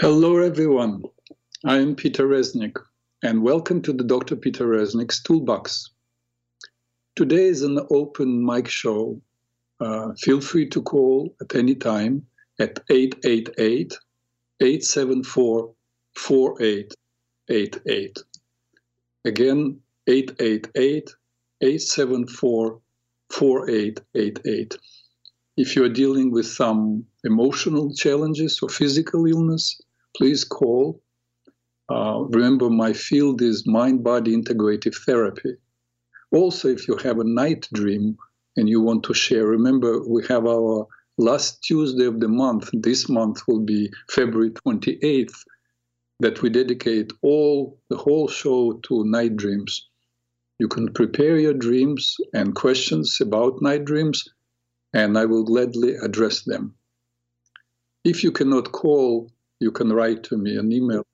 Hello, everyone. I am Peter Reznik, and welcome to the Dr. Peter Reznik's Toolbox. Today is an open mic show. Uh, feel free to call at any time at 888 874 4888. Again, 888 874 4888. If you are dealing with some emotional challenges or physical illness, please call. Uh, remember, my field is mind body integrative therapy. Also, if you have a night dream and you want to share, remember, we have our last Tuesday of the month. This month will be February 28th, that we dedicate all the whole show to night dreams. You can prepare your dreams and questions about night dreams and I will gladly address them. If you cannot call, you can write to me an email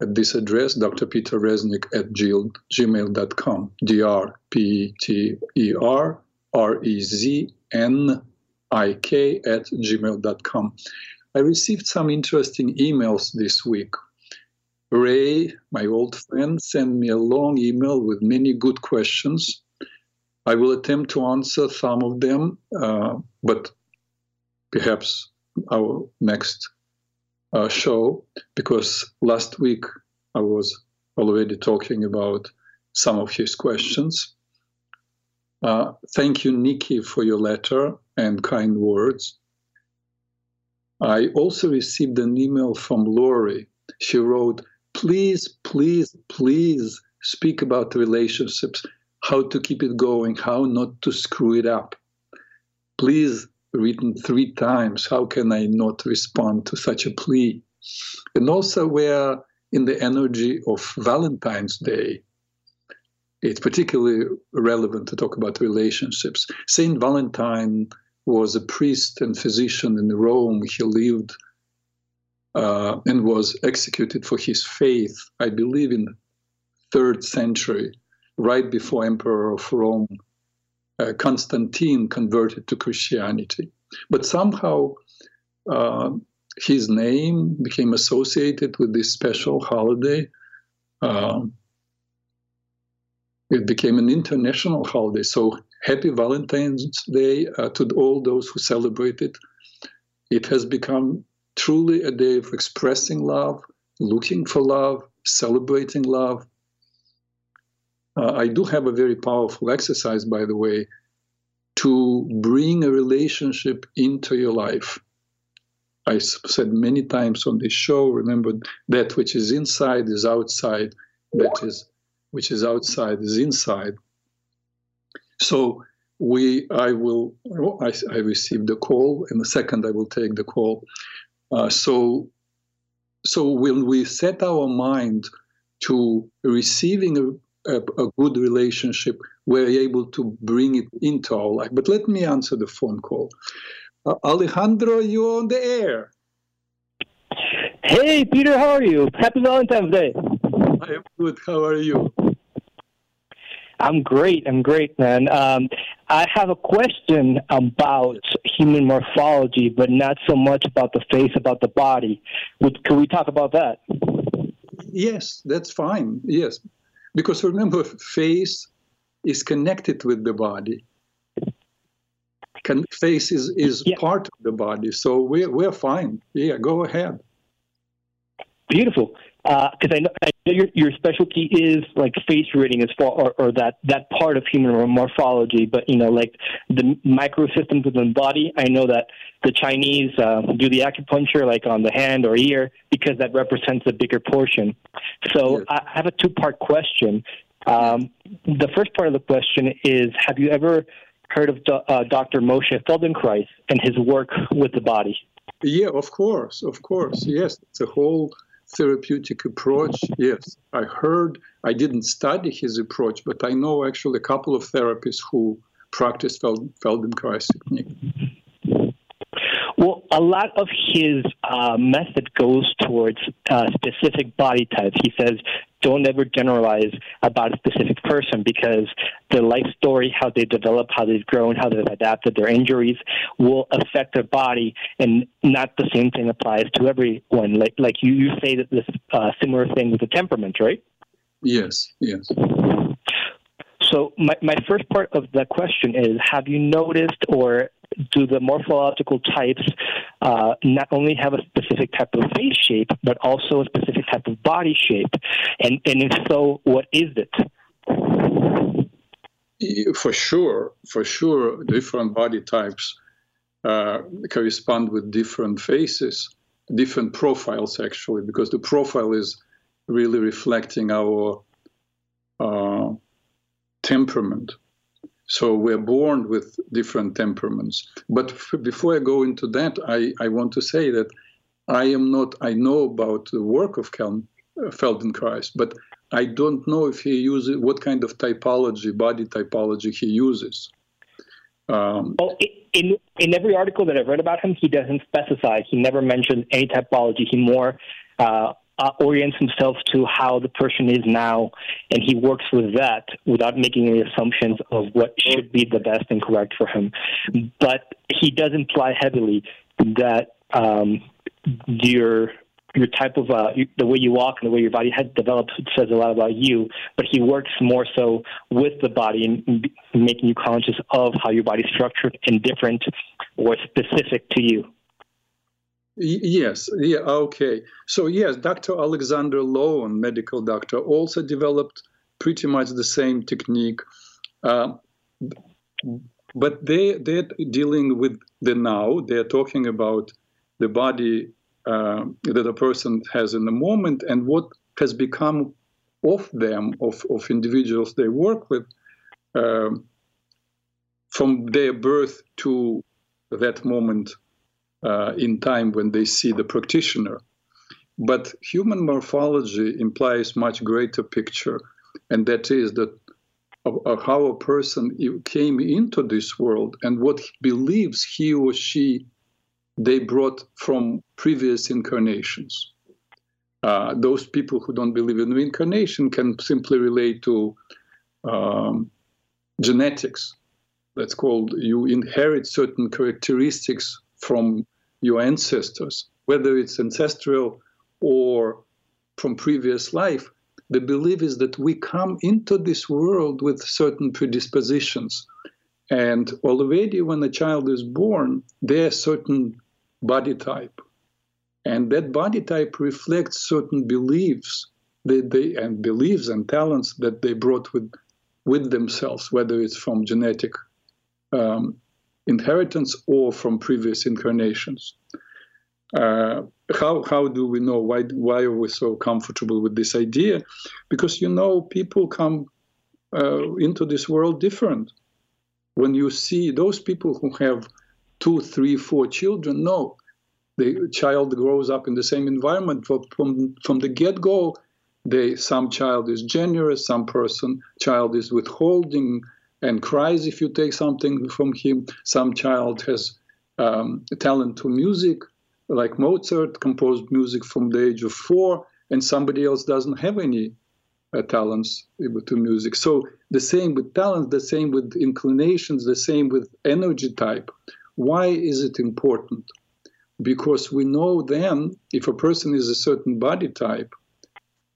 at this address, drpeterreznik at gmail.com, D-R-P-E-T-E-R-R-E-Z-N-I-K at gmail.com. I received some interesting emails this week. Ray, my old friend, sent me a long email with many good questions I will attempt to answer some of them, uh, but perhaps our next uh, show, because last week I was already talking about some of his questions. Uh, thank you, Nikki, for your letter and kind words. I also received an email from Lori. She wrote, Please, please, please speak about relationships how to keep it going, how not to screw it up. Please, written three times, how can I not respond to such a plea? And also, we're in the energy of Valentine's Day. It's particularly relevant to talk about relationships. Saint Valentine was a priest and physician in Rome. He lived uh, and was executed for his faith, I believe, in third century right before Emperor of Rome, uh, Constantine, converted to Christianity. But somehow uh, his name became associated with this special holiday. Uh, it became an international holiday. So happy Valentine's Day uh, to all those who celebrate it. It has become truly a day of expressing love, looking for love, celebrating love, uh, I do have a very powerful exercise, by the way, to bring a relationship into your life. I said many times on this show, remember that which is inside is outside, that is which is outside is inside. So we, I will, I, I received the call. In a second, I will take the call. Uh, so, so when we set our mind to receiving a, a good relationship, we're able to bring it into our life. But let me answer the phone call. Uh, Alejandro, you're on the air. Hey, Peter, how are you? Happy Valentine's Day. I am good. How are you? I'm great. I'm great, man. Um, I have a question about human morphology, but not so much about the face, about the body. Would, could we talk about that? Yes, that's fine. Yes. Because remember, face is connected with the body. Can, face is, is yeah. part of the body. So we're, we're fine. Yeah, go ahead. Beautiful. Because uh, I, know, I know your, your specialty is like face reading as far, or, or that, that part of human morphology, but you know, like the microsystems within the body. I know that the Chinese uh, do the acupuncture like on the hand or ear because that represents a bigger portion. So yes. I have a two part question. Um, the first part of the question is Have you ever heard of uh, Dr. Moshe Feldenkrais and his work with the body? Yeah, of course, of course. Yes, it's a whole therapeutic approach, yes, I heard, I didn't study his approach, but I know actually a couple of therapists who practice Feldenkrais technique. Well, a lot of his uh, method goes towards uh, specific body types. He says don't ever generalize about a specific person because their life story, how they develop, how they've grown, how they've adapted, their injuries will affect their body, and not the same thing applies to everyone. Like like you, you say that this uh, similar thing with the temperament, right? Yes, yes. So my, my first part of the question is, have you noticed or do the morphological types uh, not only have a specific type of face shape, but also a specific type of body shape? And, and if so, what is it? For sure, for sure, different body types uh, correspond with different faces, different profiles actually, because the profile is really reflecting our uh, temperament. So we're born with different temperaments. But f- before I go into that, I, I want to say that I am not, I know about the work of Kel- uh, Feldenkrais, but I don't know if he uses, what kind of typology, body typology he uses. Um, well, in, in every article that I've read about him, he doesn't specify. He never mentions any typology. He more uh, uh, orients himself to how the person is now, and he works with that without making any assumptions of what should be the best and correct for him. But he does imply heavily that um, your your type of uh, the way you walk and the way your body has developed says a lot about you. But he works more so with the body and making you conscious of how your body's structured and different or specific to you. Yes, yeah, okay. So, yes, Dr. Alexander Lowen, medical doctor, also developed pretty much the same technique. Uh, but they, they're dealing with the now. They're talking about the body uh, that a person has in the moment and what has become of them, of, of individuals they work with, uh, from their birth to that moment uh, in time when they see the practitioner. But human morphology implies much greater picture, and that is that of, how a person came into this world and what he believes he or she they brought from previous incarnations. Uh, those people who don't believe in reincarnation can simply relate to um, genetics. That's called you inherit certain characteristics from your ancestors, whether it's ancestral or from previous life, the belief is that we come into this world with certain predispositions. And already when a child is born, there's certain body type. And that body type reflects certain beliefs that they and beliefs and talents that they brought with with themselves, whether it's from genetic um, inheritance or from previous incarnations. Uh, how how do we know why why are we so comfortable with this idea? Because you know people come uh, into this world different. When you see those people who have two, three, four children, no, the child grows up in the same environment from from, the get go. They some child is generous, some person child is withholding, and cries if you take something from him. Some child has um, talent to music, like Mozart composed music from the age of four, and somebody else doesn't have any uh, talents to music. So the same with talents, the same with inclinations, the same with energy type. Why is it important? Because we know then if a person is a certain body type,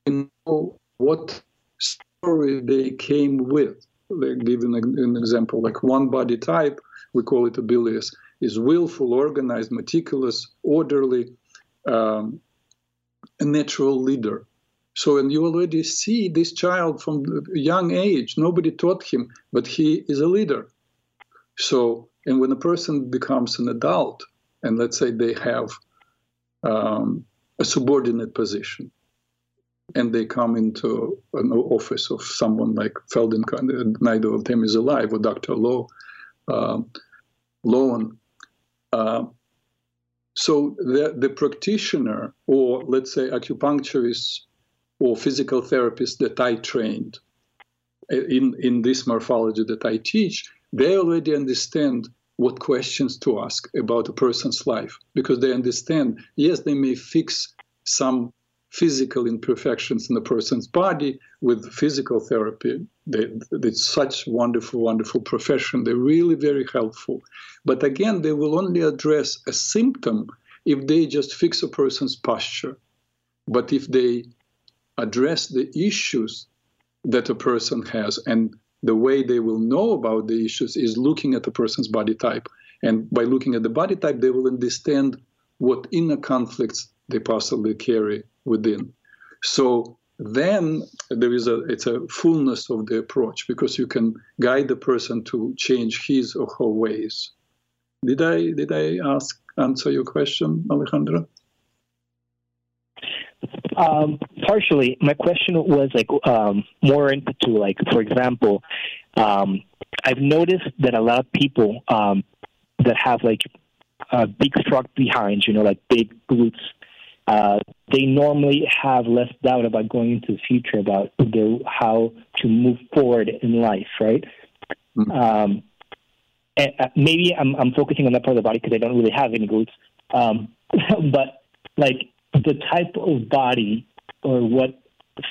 we know what story they came with like give an, an example, like one body type, we call it a bilious, is willful, organized, meticulous, orderly, um, a natural leader. So, and you already see this child from a young age, nobody taught him, but he is a leader. So, and when a person becomes an adult, and let's say they have um, a subordinate position, and they come into an office of someone like Feldenkrais, neither of them is alive, or Dr. Low, uh, Lowen. Uh, so the, the practitioner, or let's say acupuncturist or physical therapist that I trained uh, in, in this morphology that I teach, they already understand what questions to ask about a person's life because they understand, yes, they may fix some physical imperfections in a person's body with physical therapy. They, it's such wonderful, wonderful profession. They're really very helpful. But again, they will only address a symptom if they just fix a person's posture. But if they address the issues that a person has and the way they will know about the issues is looking at the person's body type. And by looking at the body type, they will understand what inner conflicts they possibly carry within. So then there is a it's a fullness of the approach because you can guide the person to change his or her ways. Did I did I ask answer your question, Alejandro? Um, partially. My question was like um, more into like, for example, um, I've noticed that a lot of people um, that have like a big struck behind, you know, like big glutes, uh, they normally have less doubt about going into the future about their, how to move forward in life, right? Mm-hmm. Um, and uh, maybe I'm, I'm focusing on that part of the body because I don't really have any glutes. Um, but like the type of body or what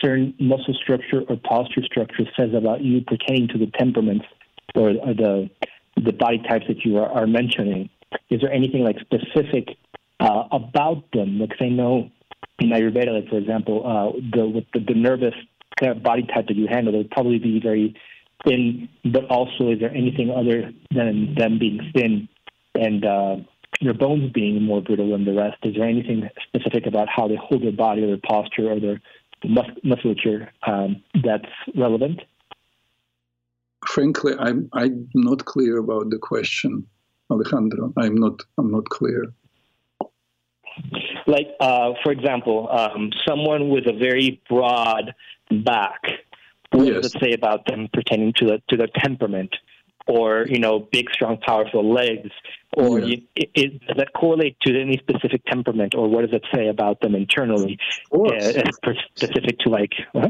certain muscle structure or posture structure says about you pertaining to the temperaments or, or the the body types that you are, are mentioning. Is there anything like specific uh, about them? Because I know in Ayurveda, like for example, uh, the with the, the nervous kind of body type that you handle, it would probably be very thin. But also, is there anything other than them being thin and uh, their bones being more brittle than the rest? Is there anything specific about how they hold their body or their posture or their mus- musculature um, that's relevant? Frankly, I'm I'm not clear about the question, Alejandro. I'm not I'm not clear. Like, uh, for example, um, someone with a very broad back. What yes. does it say about them pertaining to the, to their temperament? Or you know big strong powerful legs or yeah. it, it, does that correlate to any specific temperament or what does it say about them internally uh, specific to like uh-huh?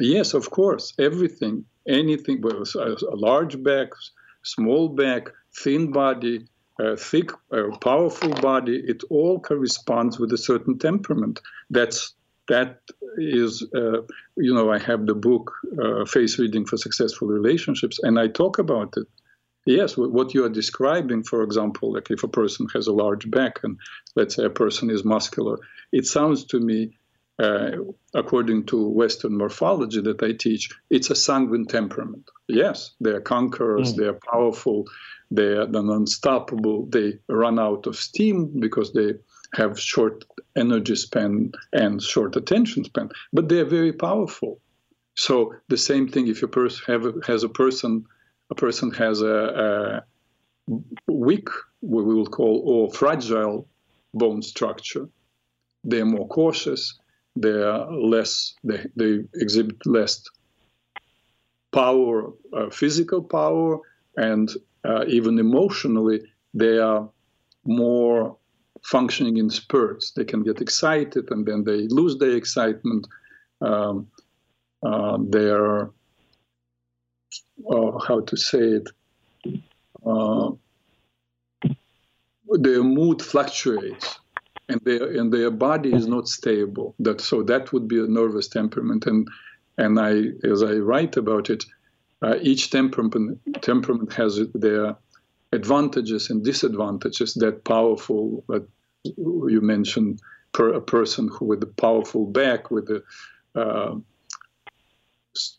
yes of course everything anything a, a large back small back thin body a thick powerful body it all corresponds with a certain temperament that's that is, uh, you know, I have the book uh, Face Reading for Successful Relationships, and I talk about it. Yes, what you are describing, for example, like if a person has a large back and let's say a person is muscular, it sounds to me, uh, according to Western morphology that I teach, it's a sanguine temperament. Yes, they are conquerors, mm. they are powerful, they are unstoppable, they run out of steam because they have short energy span and short attention span, but they're very powerful. So the same thing if a person have a, has a person, a person has a, a weak, what we will call, or fragile bone structure, they're more cautious. They're less. They, they exhibit less power, uh, physical power, and uh, even emotionally, they are more functioning in spurts. They can get excited and then they lose their excitement. Um, uh, their, uh, how to say it, uh, their mood fluctuates and their, and their body is not stable. That, so that would be a nervous temperament. And, and I, as I write about it, uh, each temperament, temperament has their advantages and disadvantages that powerful you mentioned per, a person who with a powerful back with a uh,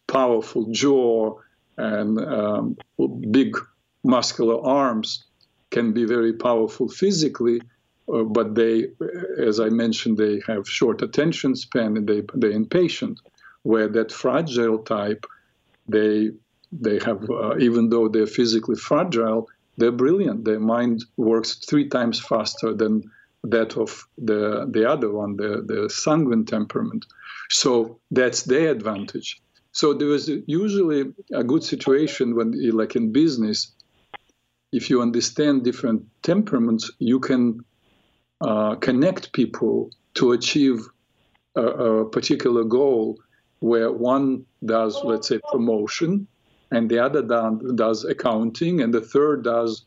powerful jaw and um, big muscular arms can be very powerful physically uh, but they as i mentioned they have short attention span and they, they're impatient. Where that fragile type they they have uh, even though they're physically fragile they're brilliant. Their mind works three times faster than that of the the other one, the the sanguine temperament. So that's their advantage. So there is usually a good situation when, like in business, if you understand different temperaments, you can uh, connect people to achieve a, a particular goal where one does, let's say, promotion, and the other does accounting, and the third does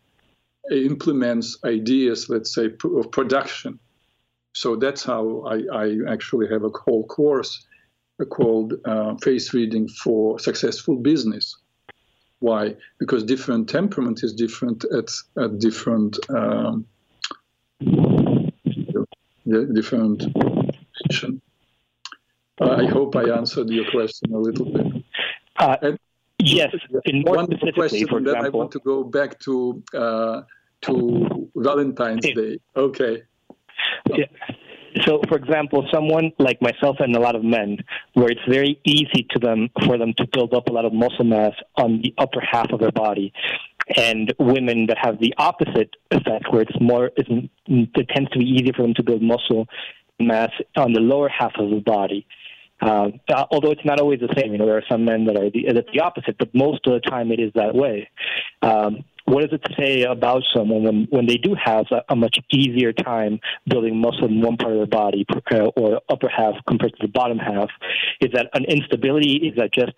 implements ideas, let's say, of production. So that's how I, I actually have a whole course called uh, face reading for successful business. Why? Because different temperament is different at, at different um, different position. Uh, I hope I answered your question a little bit. Uh, yes, in more one question, for then I want to go back to uh, to Valentine's Yeah. Day. Okay. So, for example, someone like myself and a lot of men, where it's very easy to them for them to build up a lot of muscle mass on the upper half of their body, and women that have the opposite effect, where it's more, it's, it tends to be easier for them to build muscle mass on the lower half of the body. Uh, although it's not always the same, you know, there are some men that are the, the opposite, but most of the time it is that way. Um, what does it say about someone when, when they do have a, a much easier time building muscle in one part of their body uh, or upper half compared to the bottom half? Is that an instability? Is that just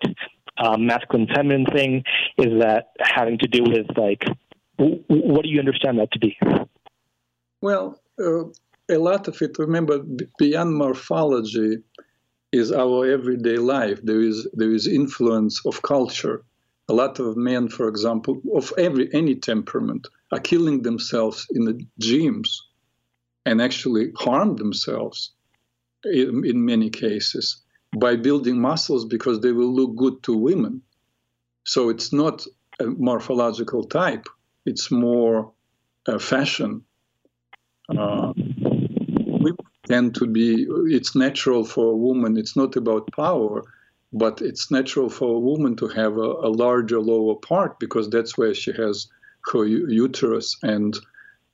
a masculine feminine thing? Is that having to do with like what do you understand that to be? Well, uh, a lot of it. Remember, beyond morphology is our everyday life. There is there is influence of culture. A lot of men, for example, of every any temperament, are killing themselves in the gyms and actually harm themselves in, in many cases by building muscles because they will look good to women. So it's not a morphological type; it's more uh, fashion. Uh, tend to be. It's natural for a woman. It's not about power, but it's natural for a woman to have a, a larger lower part because that's where she has her uterus and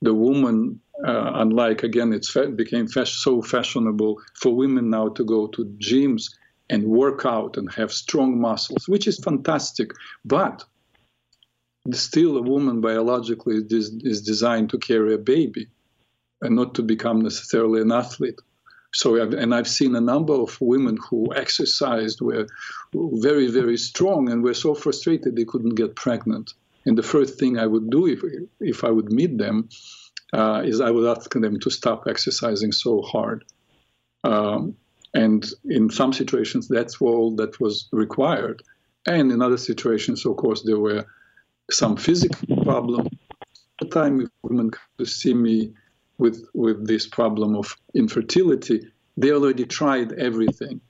the woman uh, unlike again it fa- became fas- so fashionable for women now to go to gyms and work out and have strong muscles which is fantastic but still a woman biologically is, is designed to carry a baby and not to become necessarily an athlete so, and I've seen a number of women who exercised were very, very strong and were so frustrated they couldn't get pregnant. And the first thing I would do if, if I would meet them uh, is I would ask them to stop exercising so hard. Um, and in some situations, that's all that was required. And in other situations, of course, there were some physical problems. The time, women come to see me with with this problem of infertility, they already tried everything.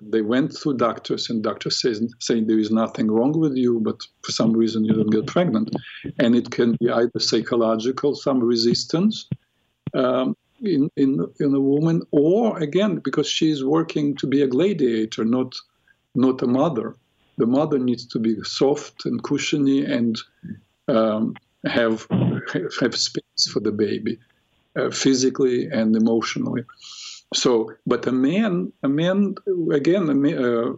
They went through doctors, and doctors says, saying there is nothing wrong with you, but for some reason you don't get pregnant. And it can be either psychological, some resistance um, in, in, in a woman, or again, because she's working to be a gladiator, not, not a mother. The mother needs to be soft and cushiony and um, have, have space for the baby uh, physically and emotionally. So, but a man, a man, again, a ma- uh,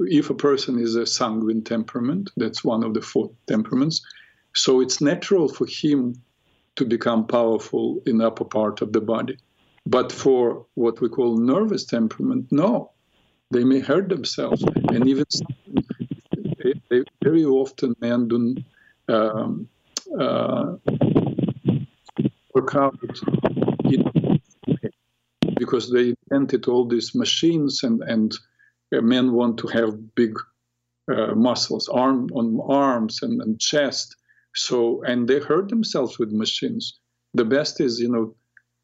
if a person is a sanguine temperament, that's one of the four temperaments. So it's natural for him to become powerful in the upper part of the body. But for what we call nervous temperament, no, they may hurt themselves, and even they, they, very often men don't um, uh, work out in- because they invented all these machines and and uh, men want to have big uh, muscles arm on arms and, and chest. So and they hurt themselves with machines. The best is you know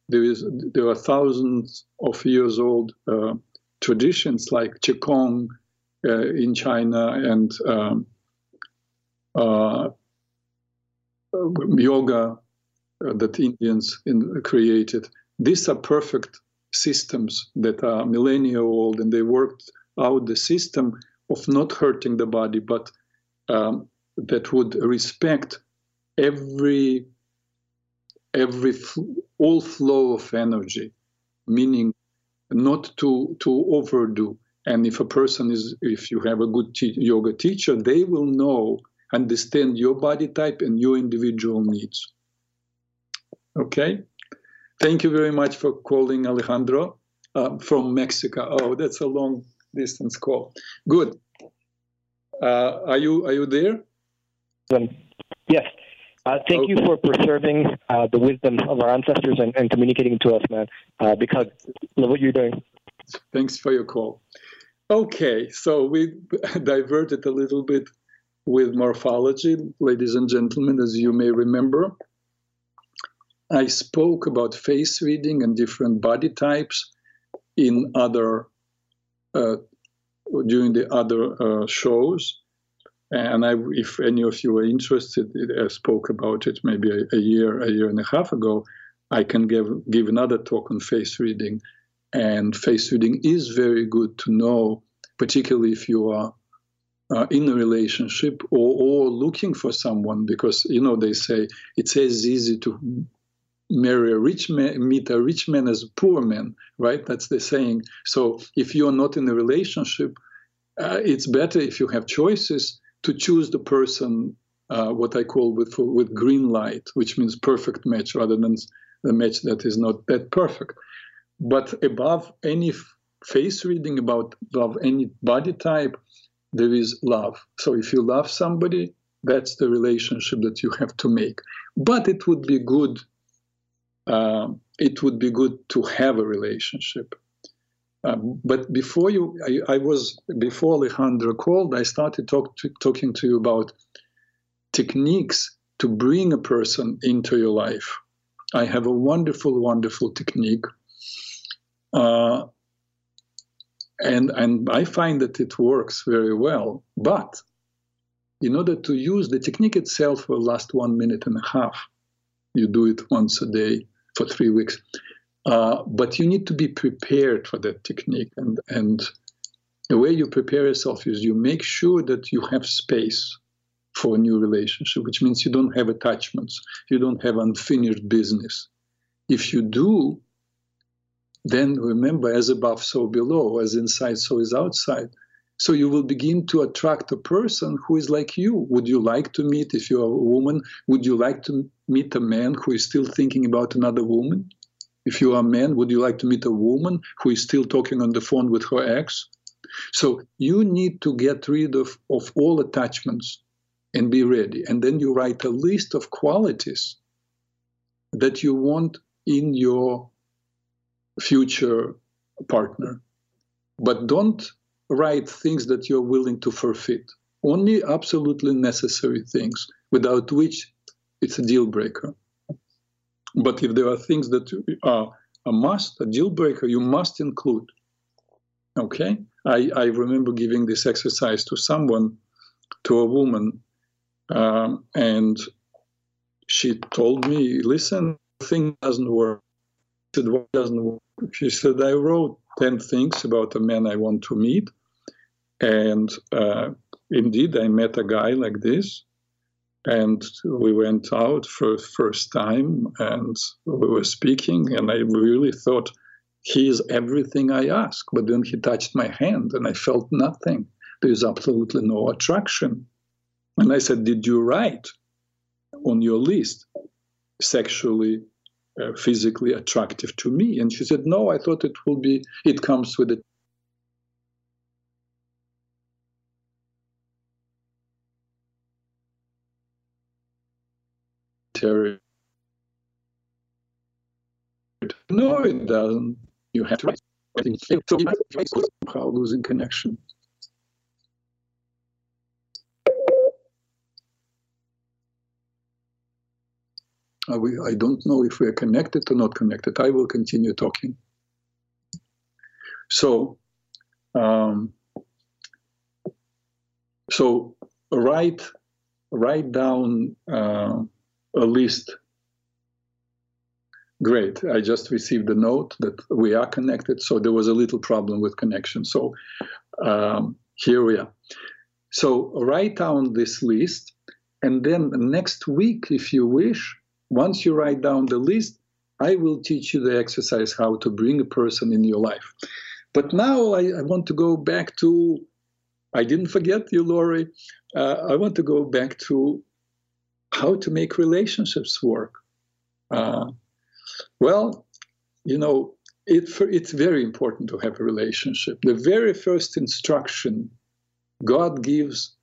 there is there are thousands of years old uh, traditions like qigong uh, in china and um, uh, yoga that Indians in, created. These are perfect systems that are millennia old, and they worked out the system of not hurting the body, but um, that would respect every every all flow of energy, meaning not to to overdo. And if a person is, if you have a good te- yoga teacher, they will know, understand your body type and your individual needs. Okay. Thank you very much for calling Alejandro uh, from Mexico. Oh, that's a long distance call. Good. Uh, are you are you there? Um, yes. Uh, thank okay. you for preserving uh, the wisdom of our ancestors and, and communicating to us, man. Uh, because love what you're doing. Thanks for your call. Okay, so we diverted a little bit with morphology, ladies and gentlemen, as you may remember. I spoke about face reading and different body types in other uh, during the other uh, shows. And I, if any of you are interested, I spoke about it maybe a, a, year, a year and a half ago. I can give give another talk on face reading, and face reading is very good to know, particularly if you are uh, in a relationship or, or looking for someone, because you know they say it's as easy to marry a rich man, meet a rich man as a poor man, right? That's the saying. So if you're not in a relationship, uh, it's better if you have choices to choose the person, uh, what I call with with green light, which means perfect match, rather than the match that is not that perfect. But above any face reading, about above any body type, there is love. So if you love somebody, that's the relationship that you have to make. But it would be good. Uh, it would be good to have a relationship. Um, but before you, I, I, was before Alejandro called. I started talk to, talking to you about techniques to bring a person into your life. I have a wonderful, wonderful technique, uh, and and I find that it works very well. But in order to use the technique itself will last one minute and a half. You do it once a day for three weeks. Uh, but you need to be prepared for that technique. And, and the way you prepare yourself is you make sure that you have space for a new relationship, which means you don't have attachments, you don't have unfinished business. If you do, then remember, as above, so below, as inside, so is outside. So you will begin to attract a person who is like you. Would you like to meet, if you're a woman, would you like to meet a man who is still thinking about another woman? If you are a man, would you like to meet a woman who is still talking on the phone with her ex? So you need to get rid of, of all attachments and be ready. And then you write a list of qualities that you want in your future partner. But don't write things that you're willing to forfeit. Only absolutely necessary things, without which it's a deal breaker. But if there are things that are a must, a deal breaker, you must include. Okay? I, I remember giving this exercise to someone, to a woman, um, and she told me, listen, thing doesn't work. I said, doesn't work? She said, I wrote 10 things about a man I want to meet. And uh, indeed, I met a guy like this and we went out for first time and we were speaking and i really thought he is everything i ask. But then he touched my hand and i felt nothing. There's absolutely no attraction. And i said did you write on your list sexually uh, physically attractive to me? And she said no i thought it will be it comes with it No, it doesn't. You have to write. So how losing connection. We, I don't know if we are connected or not connected. I will continue talking. So, um, so write write down uh, a list. Great. I just received a note that we are connected. So there was a little problem with connection. So um, here we are. So write down this list. And then next week, if you wish, once you write down the list, I will teach you the exercise how to bring a person in your life. But now I, I want to go back to, I didn't forget you, Lori. Uh, I want to go back to how to make relationships work. Uh, well, you know, it, it's very important to have a relationship. The very first instruction God gives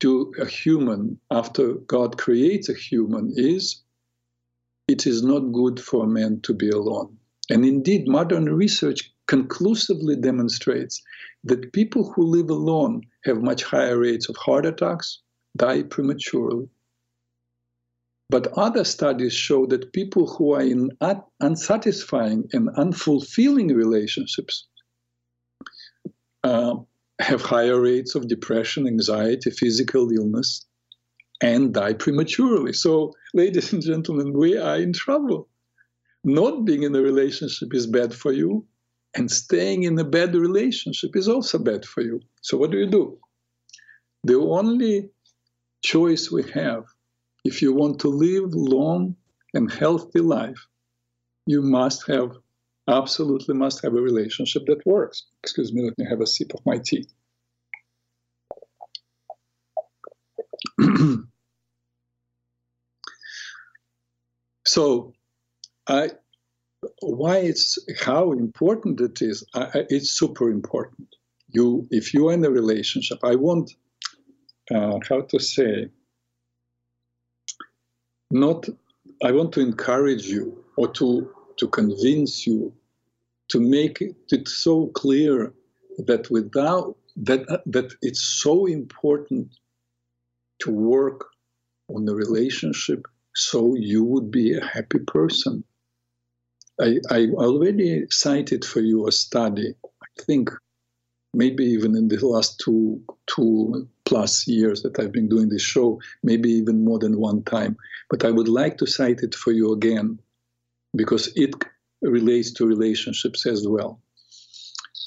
to a human after God creates a human is it is not good for a man to be alone. And indeed, modern research conclusively demonstrates that people who live alone have much higher rates of heart attacks, die prematurely. But other studies show that people who are in unsatisfying and unfulfilling relationships uh, have higher rates of depression, anxiety, physical illness, and die prematurely. So, ladies and gentlemen, we are in trouble. Not being in a relationship is bad for you, and staying in a bad relationship is also bad for you. So, what do you do? The only choice we have, if you want to live long and healthy life, you must have, absolutely must have a relationship that works. Excuse me, let me have a sip of my tea. so, I why it's how important it is. I, it's super important. You, if you are in a relationship, I want uh, how to say not. I want to encourage you or to to convince you to make it so clear that without that that it's so important to work on the relationship so you would be a happy person I, I already cited for you a study, I think maybe even in the last two, two plus years that I've been doing this show, maybe even more than one time. But I would like to cite it for you again because it relates to relationships as well.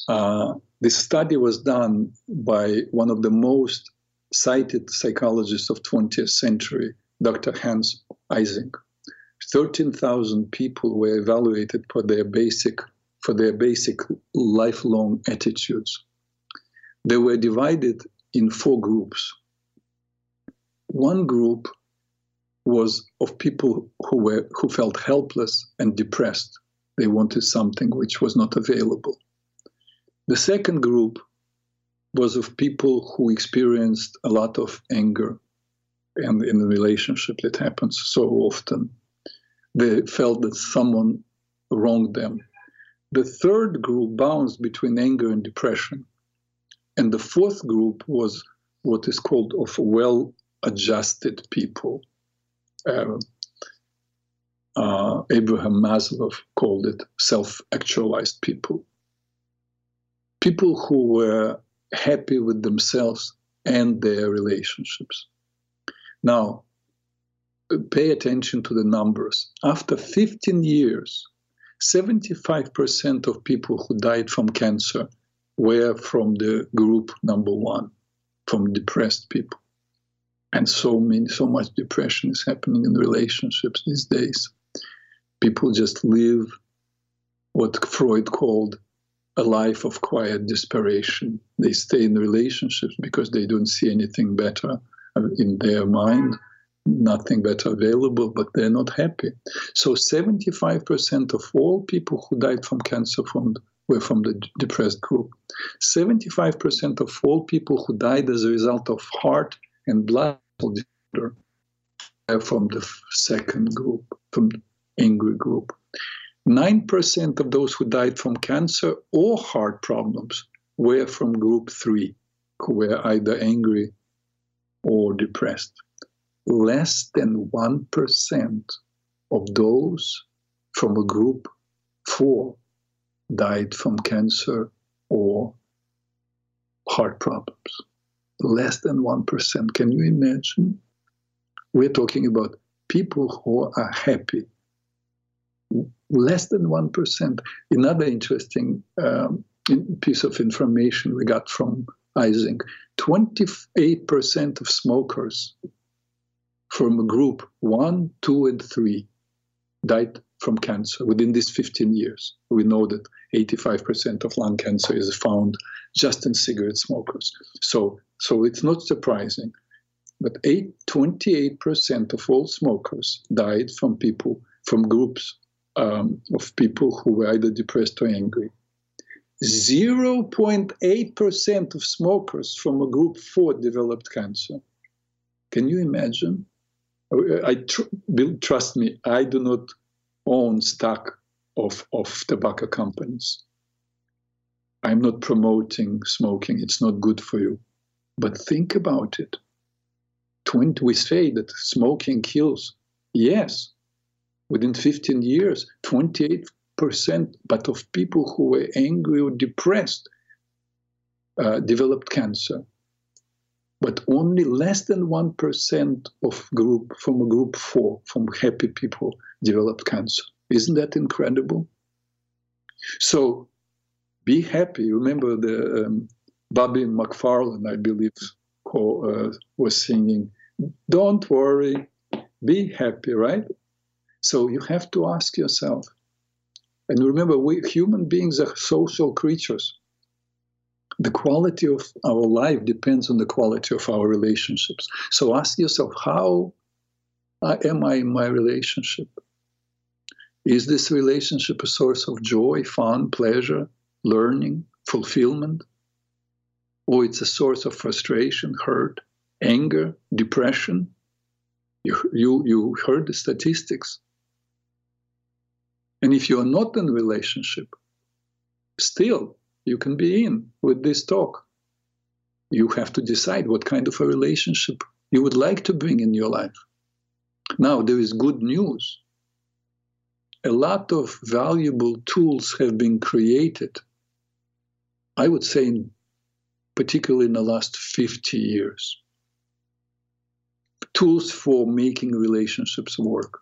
Uh, this study was done by one of the most cited psychologists of 20th century, Dr. Hans Eysenck. 13,000 people were evaluated for their basic for their basic lifelong attitudes. They were divided in four groups. One group was of people who were who felt helpless and depressed. They wanted something which was not available. The second group was of people who experienced a lot of anger and in the relationship that happens so often they felt that someone wronged them. The third group bounced between anger and depression. And the fourth group was what is called of well adjusted people. Uh, uh, Abraham Maslow called it self actualized people. People who were happy with themselves and their relationships. Now, pay attention to the numbers. After 15 years, 75% of people who died from cancer were from the group number one, from depressed people. And so many, so much depression is happening in relationships these days. People just live what Freud called a life of quiet desperation. They stay in relationships because they don't see anything better in their mind nothing better available, but they're not happy. So 75% of all people who died from cancer from were from the depressed group. 75% of all people who died as a result of heart and blood disorder are from the second group, from the angry group. 9% of those who died from cancer or heart problems were from group 3, who were either angry or depressed less than 1% of those from a group four died from cancer or heart problems. Less than 1%. Can you imagine? We're talking about people who are happy. Less than 1%. Another interesting um, piece of information we got from Eysenck 28% of smokers from group one, two, and three died from cancer within these 15 years. We know that 85% of lung cancer is found just in cigarette smokers. So, so it's not surprising. But 8, 28% of all smokers died from people, from groups um, of people who were either depressed or angry. 0.8% of smokers from a group 4 developed cancer. Can you imagine? I tr- trust me. I do not own stock of of tobacco companies. I'm not promoting smoking. It's not good for you. But think about it. 20, we say that smoking kills. Yes, within 15 years, 28% but of people who were angry or depressed uh, developed cancer. But only less than 1% of group from group four, from happy people, developed cancer. Isn't that incredible? So be happy. Remember the um, Bobby McFerrin, I believe, who, uh, was singing, Don't worry, be happy, right? So you have to ask yourself. And remember, we human beings are social creatures. The quality of our life depends on the quality of our relationships. So ask yourself, how am I in my relationship? Is this relationship a source of joy, fun, pleasure, learning, fulfillment? Or it's a source of frustration, hurt, anger, depression? You, you, you heard the statistics. And if you are not in relationship, still you can be in with this talk. You have to decide what kind of a relationship you would like to bring in your life. Now, there is good news. A lot of valuable tools have been created, I would say, in, particularly in the last 50 years. Tools for making relationships work.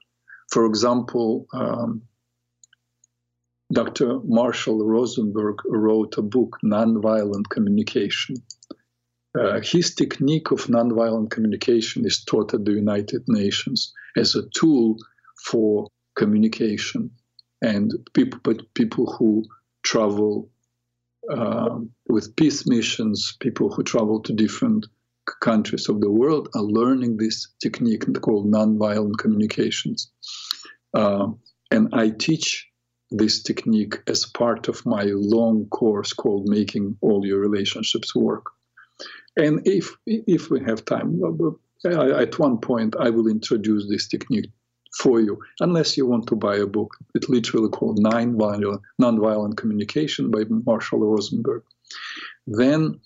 For example, um, Dr. Marshall Rosenberg wrote a book, Nonviolent Communication. Uh, his technique of nonviolent communication is taught at the United Nations as a tool for communication. And people, but people who travel uh, with peace missions, people who travel to different countries of the world are learning this technique called nonviolent communications. Uh, and I teach this technique as part of my long course called Making All Your Relationships Work. And if if we have time, at one point I will introduce this technique for you, unless you want to buy a book. It's literally called Nonviolent, Nonviolent Communication by Marshall Rosenberg. Then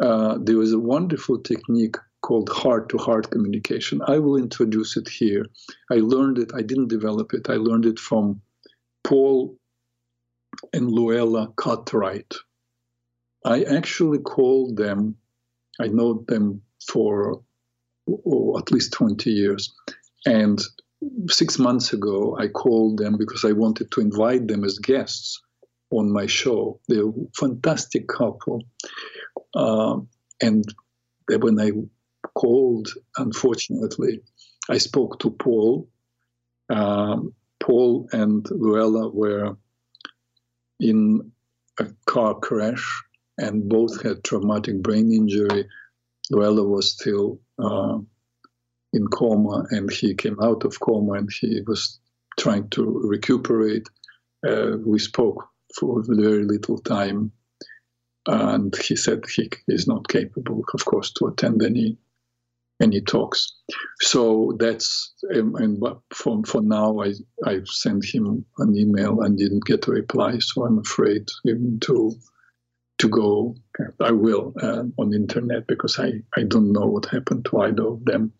uh, there is a wonderful technique called heart to heart communication. I will introduce it here. I learned it, I didn't develop it, I learned it from Paul and Luella Cartwright. I actually called them, I know them for oh, at least 20 years. And six months ago, I called them because I wanted to invite them as guests on my show. They're a fantastic couple. Uh, and when I called, unfortunately, I spoke to Paul. Um, Paul and Luella were in a car crash and both had traumatic brain injury. Luella was still uh, in coma and he came out of coma and he was trying to recuperate. Uh, we spoke for very little time and he said he is not capable, of course, to attend any any talks. So that's um, and for for now I I sent him an email and didn't get a reply. So I'm afraid even to to go. I will uh, on internet because I I don't know what happened to either of them.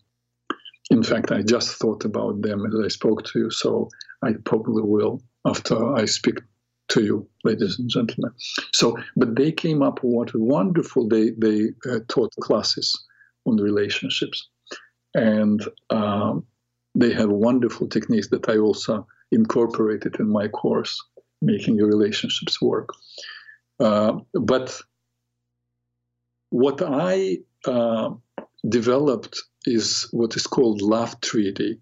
In fact, I just thought about them as I spoke to you. So I probably will after I speak to you, ladies and gentlemen. So, but they came up with what wonderful. They they uh, taught classes on relationships. And um, they have wonderful techniques that I also incorporated in my course, making your relationships work. Uh, but what I uh, developed is what is called Love Treaty.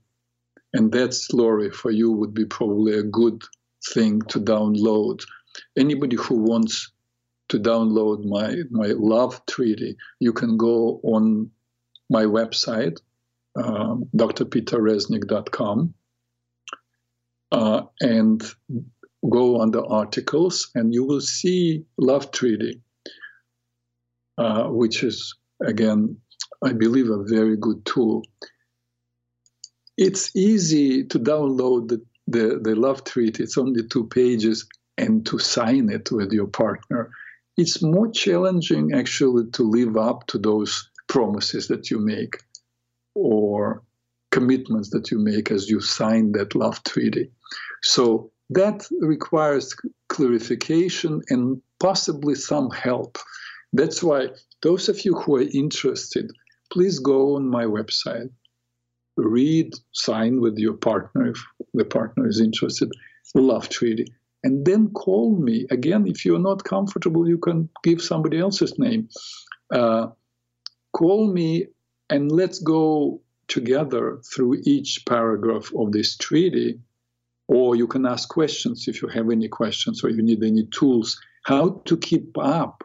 And that's, Lori, for you would be probably a good thing to download. Anybody who wants to download my, my love treaty, you can go on my website, um, drpeterreznik.com, uh, and go under articles, and you will see Love Treaty, uh, which is again I believe, a very good tool. It's easy to download the, the, the love treaty, it's only two pages, and to sign it with your partner. It's more challenging actually to live up to those promises that you make or commitments that you make as you sign that love treaty. So that requires clarification and possibly some help. That's why those of you who are interested, please go on my website, read, sign with your partner if the partner is interested, love treaty, and then call me. Again, if you're not comfortable, you can give somebody else's name. Uh, call me and let's go together through each paragraph of this treaty. Or you can ask questions if you have any questions or you need any tools. How to keep up,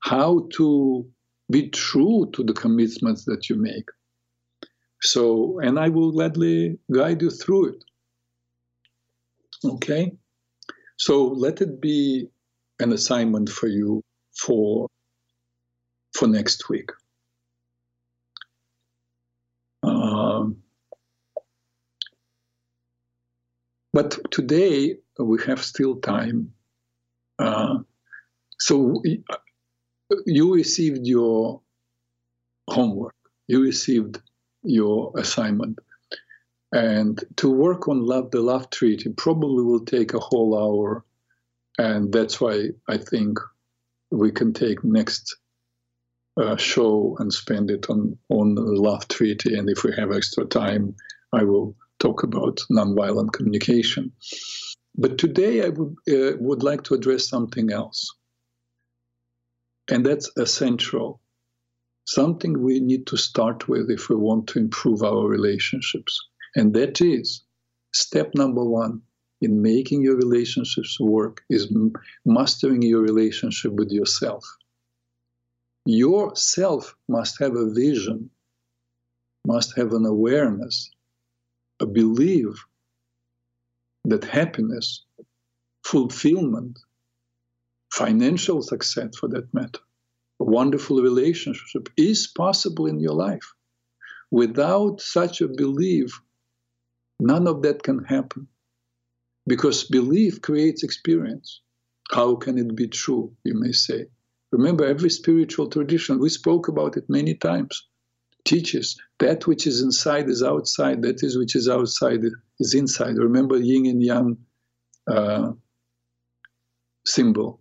how to be true to the commitments that you make. So, and I will gladly guide you through it. Okay? So let it be an assignment for you for, for next week. Um, but today we have still time. Uh, so you received your homework, you received your assignment. And to work on love, the love treaty probably will take a whole hour. And that's why I think we can take next uh, show and spend it on, on the love treaty. And if we have extra time, I will talk about nonviolent communication. But today I would, uh, would like to address something else. And that's essential. Something we need to start with if we want to improve our relationships. And that is step number one in making your relationships work is mastering your relationship with yourself. Yourself must have a vision, must have an awareness, a belief that happiness, fulfillment, financial success for that matter, a wonderful relationship is possible in your life. Without such a belief, none of that can happen. Because belief creates experience. How can it be true, you may say? Remember, every spiritual tradition, we spoke about it many times, teaches that which is inside is outside, that is which is outside is inside. Remember yin and yang uh, symbol.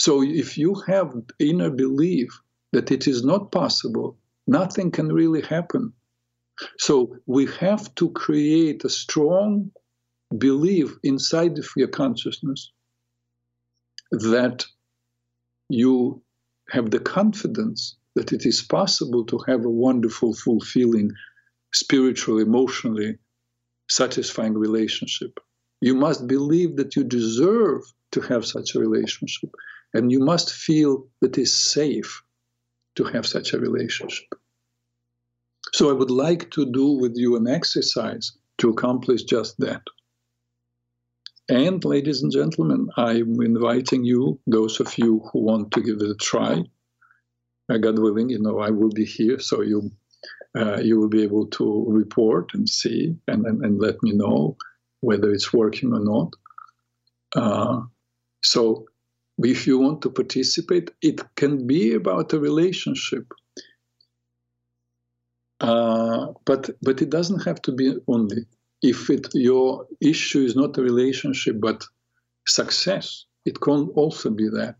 So if you have inner belief that it is not possible, nothing can really happen. So we have to create a strong belief inside of your consciousness that you have the confidence that it is possible to have a wonderful, fulfilling, spiritual, emotionally satisfying relationship. You must believe that you deserve to have such a relationship. And you must feel that it's safe to have such a relationship. So I would like to do with you an exercise to accomplish just that. And ladies and gentlemen, I'm inviting you, those of you who want to give it a try, uh, God willing, you know, I will be here, so you uh, you will be able to report and see and, and, and let me know whether it's working or not. Uh, so if you want to participate, it can be about a relationship. Uh, but but it doesn't have to be only. If it your issue is not a relationship but success, it can also be that.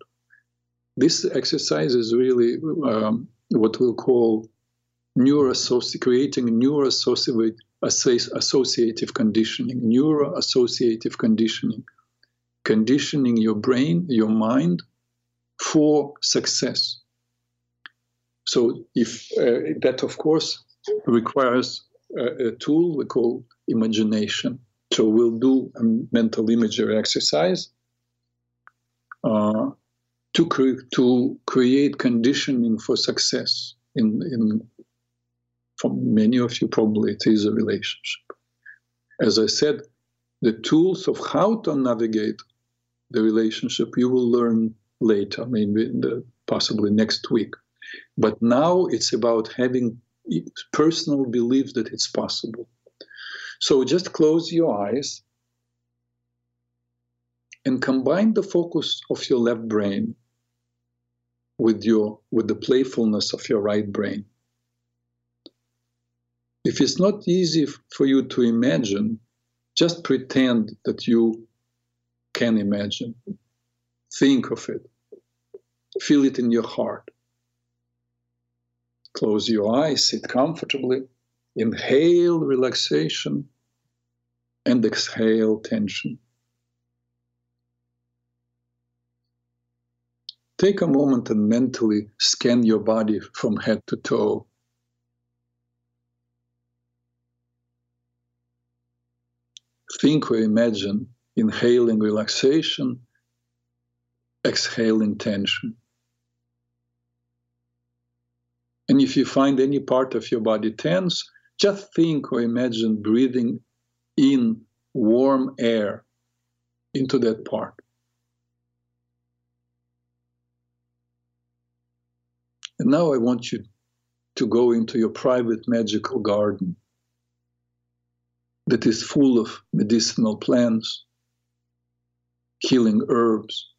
This exercise is really um, what we'll call creating neuroassociative associative conditioning, neuroassociative conditioning conditioning your brain, your mind for success. So, if uh, that, of course, requires a, a, tool we call imagination. So, we'll do a mental imagery exercise uh, to, cre- to create conditioning for success. In, in for many of you, probably it is a relationship. As I said, the tools of how to navigate the relationship you will learn later, maybe the, possibly next week. But now it's about having personal belief that it's possible. So just close your eyes and combine the focus of your left brain with your with the playfulness of your right brain. If it's not easy for you to imagine, just pretend that you can imagine. Think of it. Feel it in your heart. Close your eyes, sit comfortably, inhale relaxation, and exhale tension. Take a moment and mentally scan your body from head to toe. Think or imagine inhaling relaxation, exhaling tension. And if you find any part of your body tense, just think or imagine breathing in warm air into that part. And now I want you to go into your private magical garden that is full of medicinal plants, healing herbs,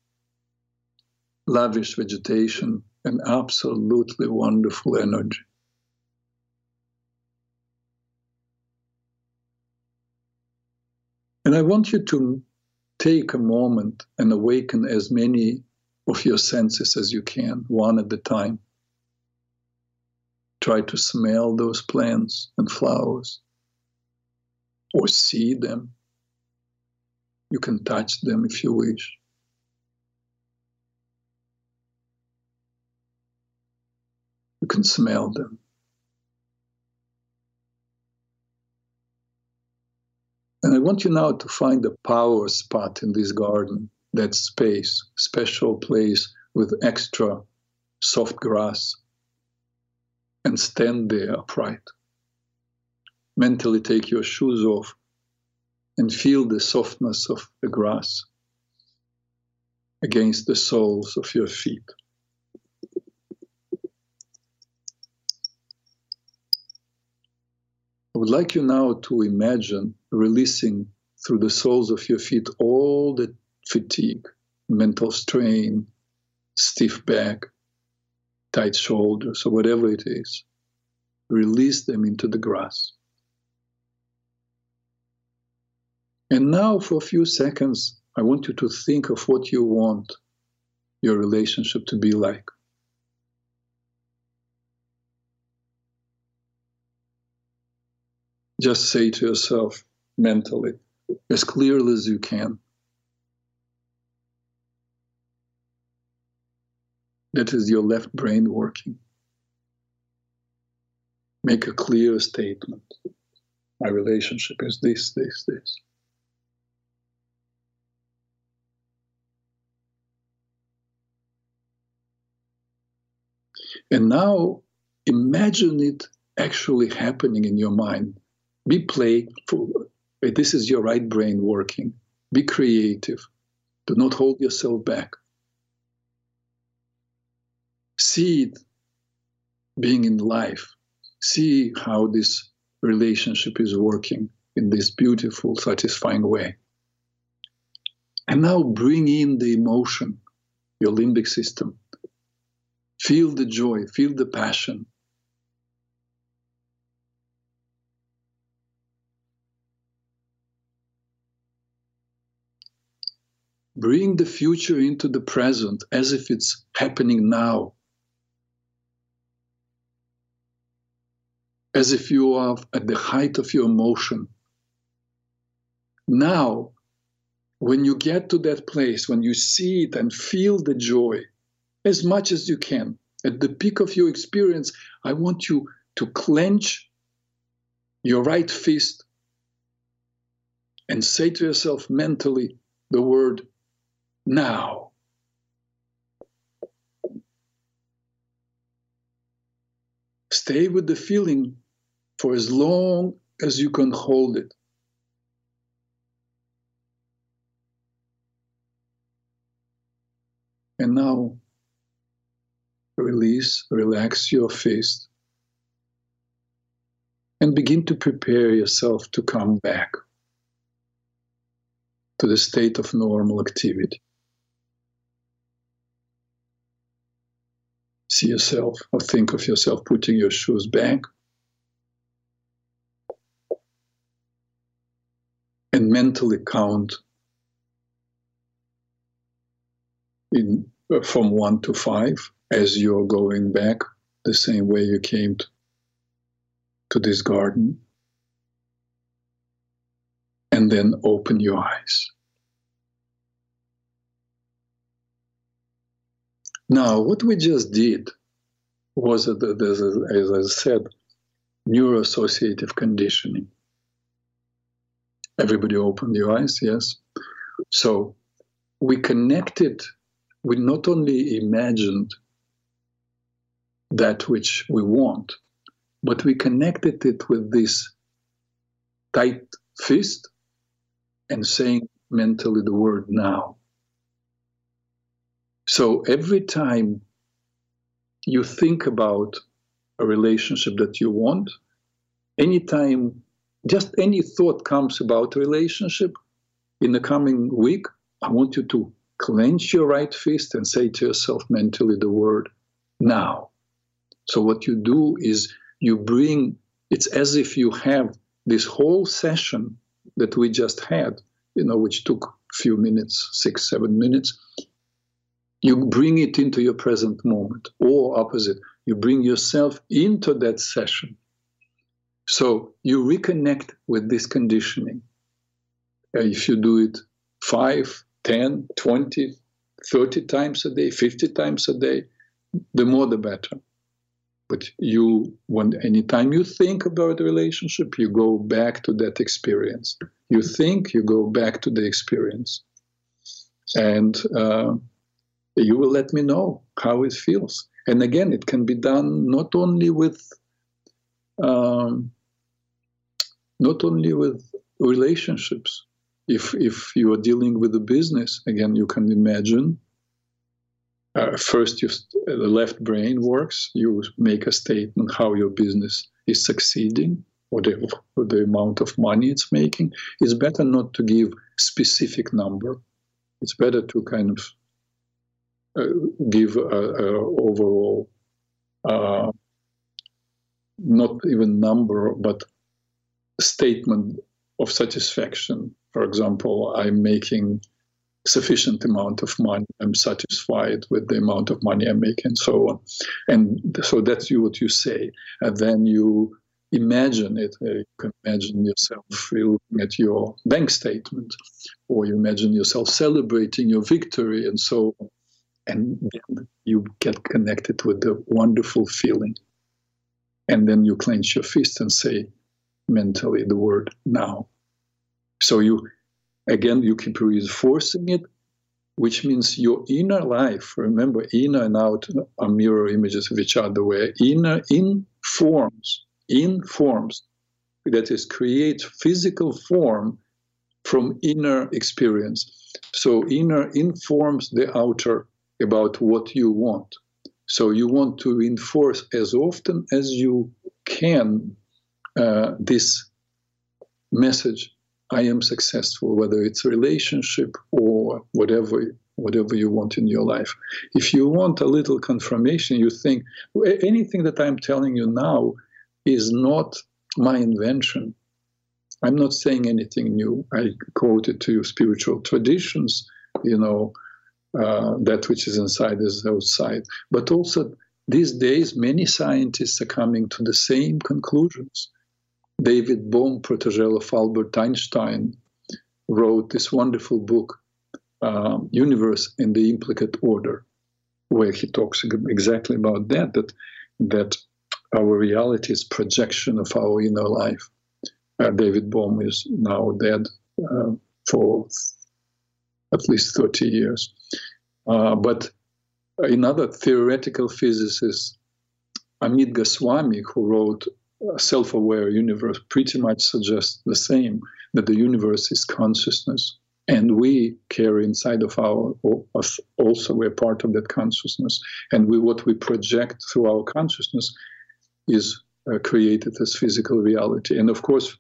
lavish vegetation, and absolutely wonderful energy. And I want you to take a moment and awaken as many of your senses as you can, one at a time. Try to smell those plants and flowers or see them. You can touch them if you wish. You can smell them. And I want you now to find a power spot in this garden, that space, special place with extra soft grass, and stand there upright. Mentally take your shoes off and feel the softness of the grass against the soles of your feet. I would like you now to imagine releasing through the soles of your feet all the fatigue, mental strain, stiff back, tight shoulders, or whatever it is. Release them into the grass. And now, for a few seconds, I want you to think of what you want your relationship to be like. Just say to yourself mentally, as clearly as you can, that is your left brain working. Make a clear statement. My relationship is this, this, this. And now imagine it actually happening in your mind. Be playful. This is your right brain working. Be creative. Do not hold yourself back. See it being in life. See how this relationship is working in this beautiful, satisfying way. And now bring in the emotion, your limbic system. Feel the joy, feel the passion, Bring the future into the present as if it's happening now. As if you are at the height of your emotion. Now, when you get to that place, when you see it and feel the joy as much as you can, at the peak of your experience, I want you to clench your right fist and say to yourself mentally the word now. Stay with the feeling for as long as you can hold it. And now release, relax your fist, and begin to prepare yourself to come back to the state of normal activity. See yourself or think of yourself putting your shoes back and mentally count in uh, from one to five as you're going back the same way you came to, to this garden and then open your eyes. Now, what we just did was, uh, as I said, neuroassociative conditioning. Everybody opened your eyes, yes? So we connected, we not only imagined that which we want, but we connected it with this tight fist and saying mentally the word now. So every time you think about a relationship that you want, anytime just any thought comes about relationship in the coming week, I want you to clench your right fist and say to yourself mentally the word now. So what you do is you bring it's as if you have this whole session that we just had, you know, which took a few minutes, six, seven minutes, you bring it into your present moment, or opposite, you bring yourself into that session. So you reconnect with this conditioning. Uh, if you do it 5, 10, 20, 30 times a day, 50 times a day, the more the better. But you, when anytime you think about a relationship, you go back to that experience. You think, you go back to the experience. And uh, you will let me know how it feels. And again, it can be done not only with um, not only with relationships. If if you are dealing with a business, again, you can imagine. Uh, first, you, the left brain works. You make a statement how your business is succeeding, or the, or the amount of money it's making. It's better not to give specific number. It's better to kind of uh, give a, a overall, uh, not even number, but statement of satisfaction. For example, I'm making sufficient amount of money. I'm satisfied with the amount of money I'm making, and so on. And so that's what you say, and then you imagine it. Uh, you can imagine yourself looking at your bank statement, or you imagine yourself celebrating your victory, and so on and you get connected with the wonderful feeling. And then you clench your fist and say mentally the word now. So you, again, you keep reinforcing it, which means your inner life, remember, inner and out are mirror images of each other, where inner informs, informs, that is, create physical form from inner experience. So inner informs the outer about what you want. So you want to enforce as often as you can uh, this message I am successful, whether it's a relationship or whatever whatever you want in your life. If you want a little confirmation, you think anything that I'm telling you now is not my invention. I'm not saying anything new. I quoted to you spiritual traditions, you know, uh, that which is inside is outside. But also, these days, many scientists are coming to the same conclusions. David Bohm, protege of Albert Einstein, wrote this wonderful book, uh, Universe in the Implicate Order, where he talks exactly about that, that, that our reality is projection of our inner life. Uh, David Bohm is now dead uh, for at least 30 years. Uh, but another theoretical physicist, Amit Goswami, who wrote a self-aware universe, pretty much suggests the same, that the universe is consciousness. And we carry inside of our us also we're part of that consciousness. And we what we project through our consciousness is uh, created as physical reality. And of course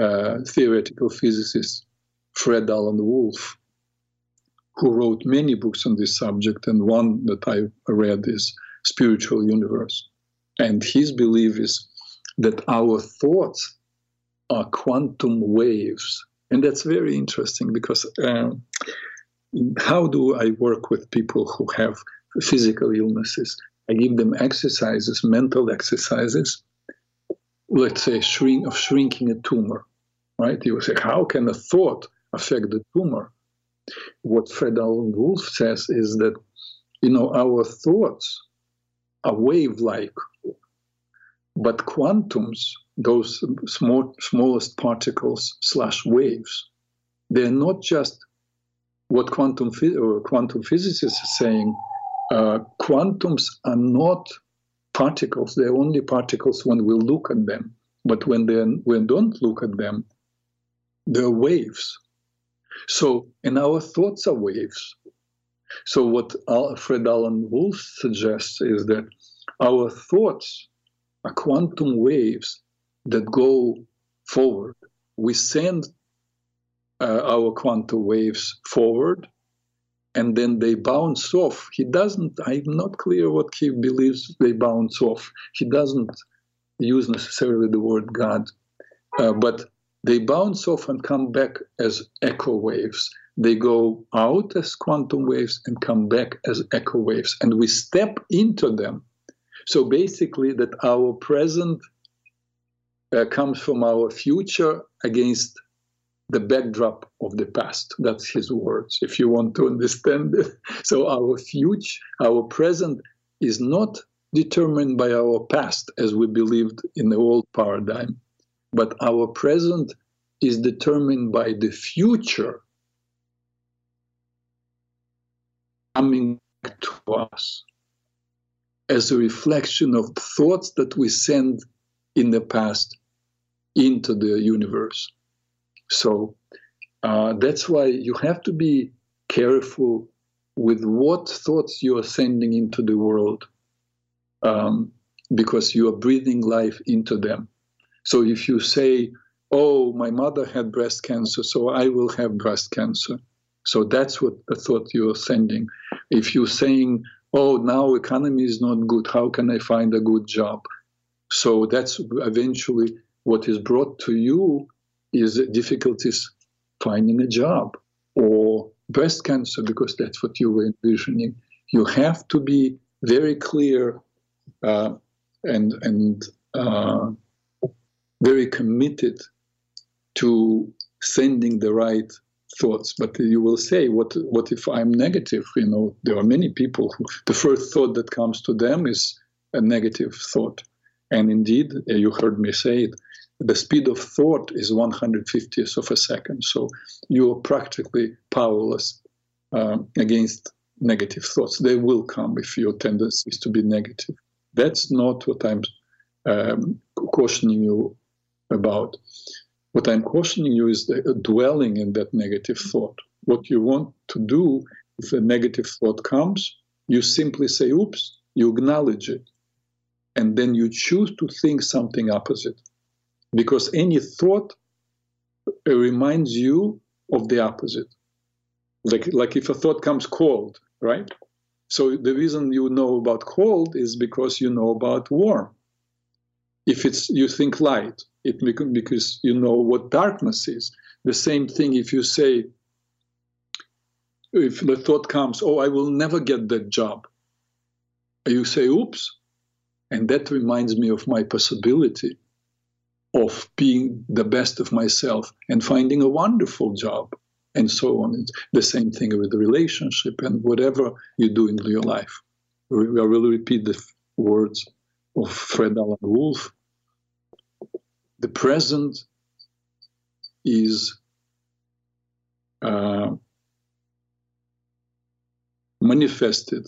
uh, theoretical physicist fred alan wolf who wrote many books on this subject and one that i read is spiritual universe. And his belief is that our thoughts are quantum waves and that's very interesting because um, how do I work with people who have physical illnesses? I give them exercises, mental exercises, let's say shrink, of shrinking a tumor, right? You say, how can a thought affect the tumor? What Fred Alan Wolf says is that, you know, our thoughts are wave-like, but quantums those small, smallest particles slash waves. They're not just what quantum quantum physicists are saying. Uh, quantums are not particles. They're only particles when we look at them. But when they we don't look at them, they're waves. So, and our thoughts are waves. So, what Fred Alan Wolf suggests is that our thoughts are quantum waves that go forward. We send uh, our quantum waves forward and then they bounce off. He doesn't, I'm not clear what he believes they bounce off. He doesn't use necessarily the word God, uh, but they bounce off and come back as echo waves. They go out as quantum waves and come back as echo waves, and we step into them. So basically, that our present uh, comes from our future against the backdrop of the past. That's his words, if you want to understand it. So our future, our present is not determined by our past as we believed in the old paradigm, but our present is determined by the future coming to us as a reflection of thoughts that we send in the past into the universe. So uh, that's why you have to be careful with what thoughts you are sending into the world um, because you are breathing life into them. So if you say, Oh, my mother had breast cancer, so I will have breast cancer. So that's what the thought you are sending. If you're saying, Oh, now economy is not good, how can I find a good job? So that's eventually what is brought to you is difficulties finding a job or breast cancer because that's what you were envisioning. You have to be very clear uh, and and uh, very committed to sending the right thoughts. But you will say, what what if I'm negative? You know, there are many people who the first thought that comes to them is a negative thought. And indeed, you heard me say it, the speed of thought is 150th of a second. So you are practically powerless um, against negative thoughts. They will come if your tendency is to be negative. That's not what I'm um, cautioning you about. What I'm cautioning you is the, dwelling in that negative thought. What you want to do if a negative thought comes, you simply say, oops, you acknowledge it. And then you choose to think something opposite because any thought reminds you of the opposite. Like, like if a thought comes cold, right? So the reason you know about cold is because you know about warm. If it's you think light, it because you know what darkness is. The same thing if you say, if the thought comes, oh, I will never get that job. You say, oops, and that reminds me of my possibility of being the best of myself and finding a wonderful job and so on. It's the same thing with the relationship and whatever you do in your life. I will repeat the words of Fred Alan Wolf. The present is uh, manifested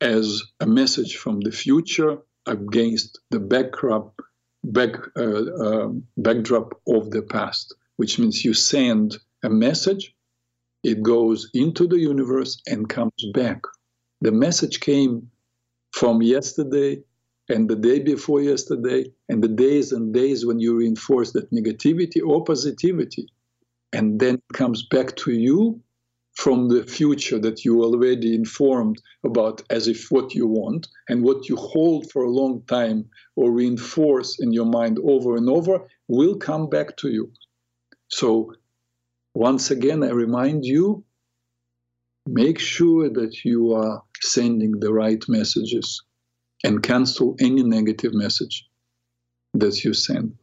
as a message from the future against the backdrop back, uh, uh, backdrop of the past, which means you send a message it goes into the universe and comes back. The message came from yesterday and the day before yesterday and the days and days when you reinforce that negativity or positivity and then comes back to you from the future that you already informed about as if what you want and what you hold for a long time or reinforce in your mind over and over will come back to you. So once again i remind you make sure that you are sending the right messages and cancel any negative message that you send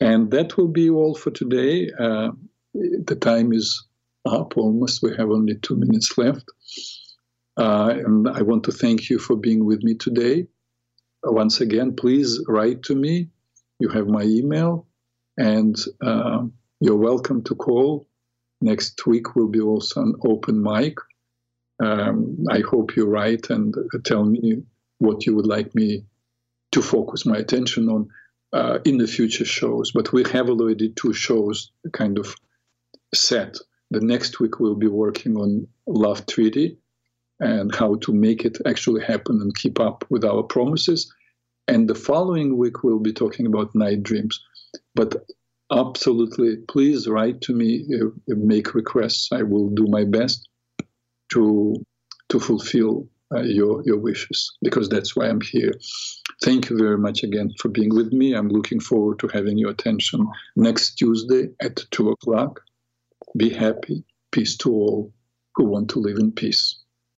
and that will be all for today uh, the time is up almost. We have only two minutes left. Uh, and I want to thank you for being with me today. Once again, please write to me. You have my email, and uh, you're welcome to call. Next week will be also an open mic. Um, I hope you write and tell me what you would like me to focus my attention on uh, in the future shows. But we have already two shows kind of set. The next week we'll be working on love treaty and how to make it actually happen and keep up with our promises. And the following week we'll be talking about night dreams. But absolutely, please write to me, uh, make requests. I will do my best to to fulfill uh, your your wishes because that's why I'm here. Thank you very much again for being with me. I'm looking forward to having your attention next Tuesday at two o'clock. Be happy. Peace to all who want to live in peace.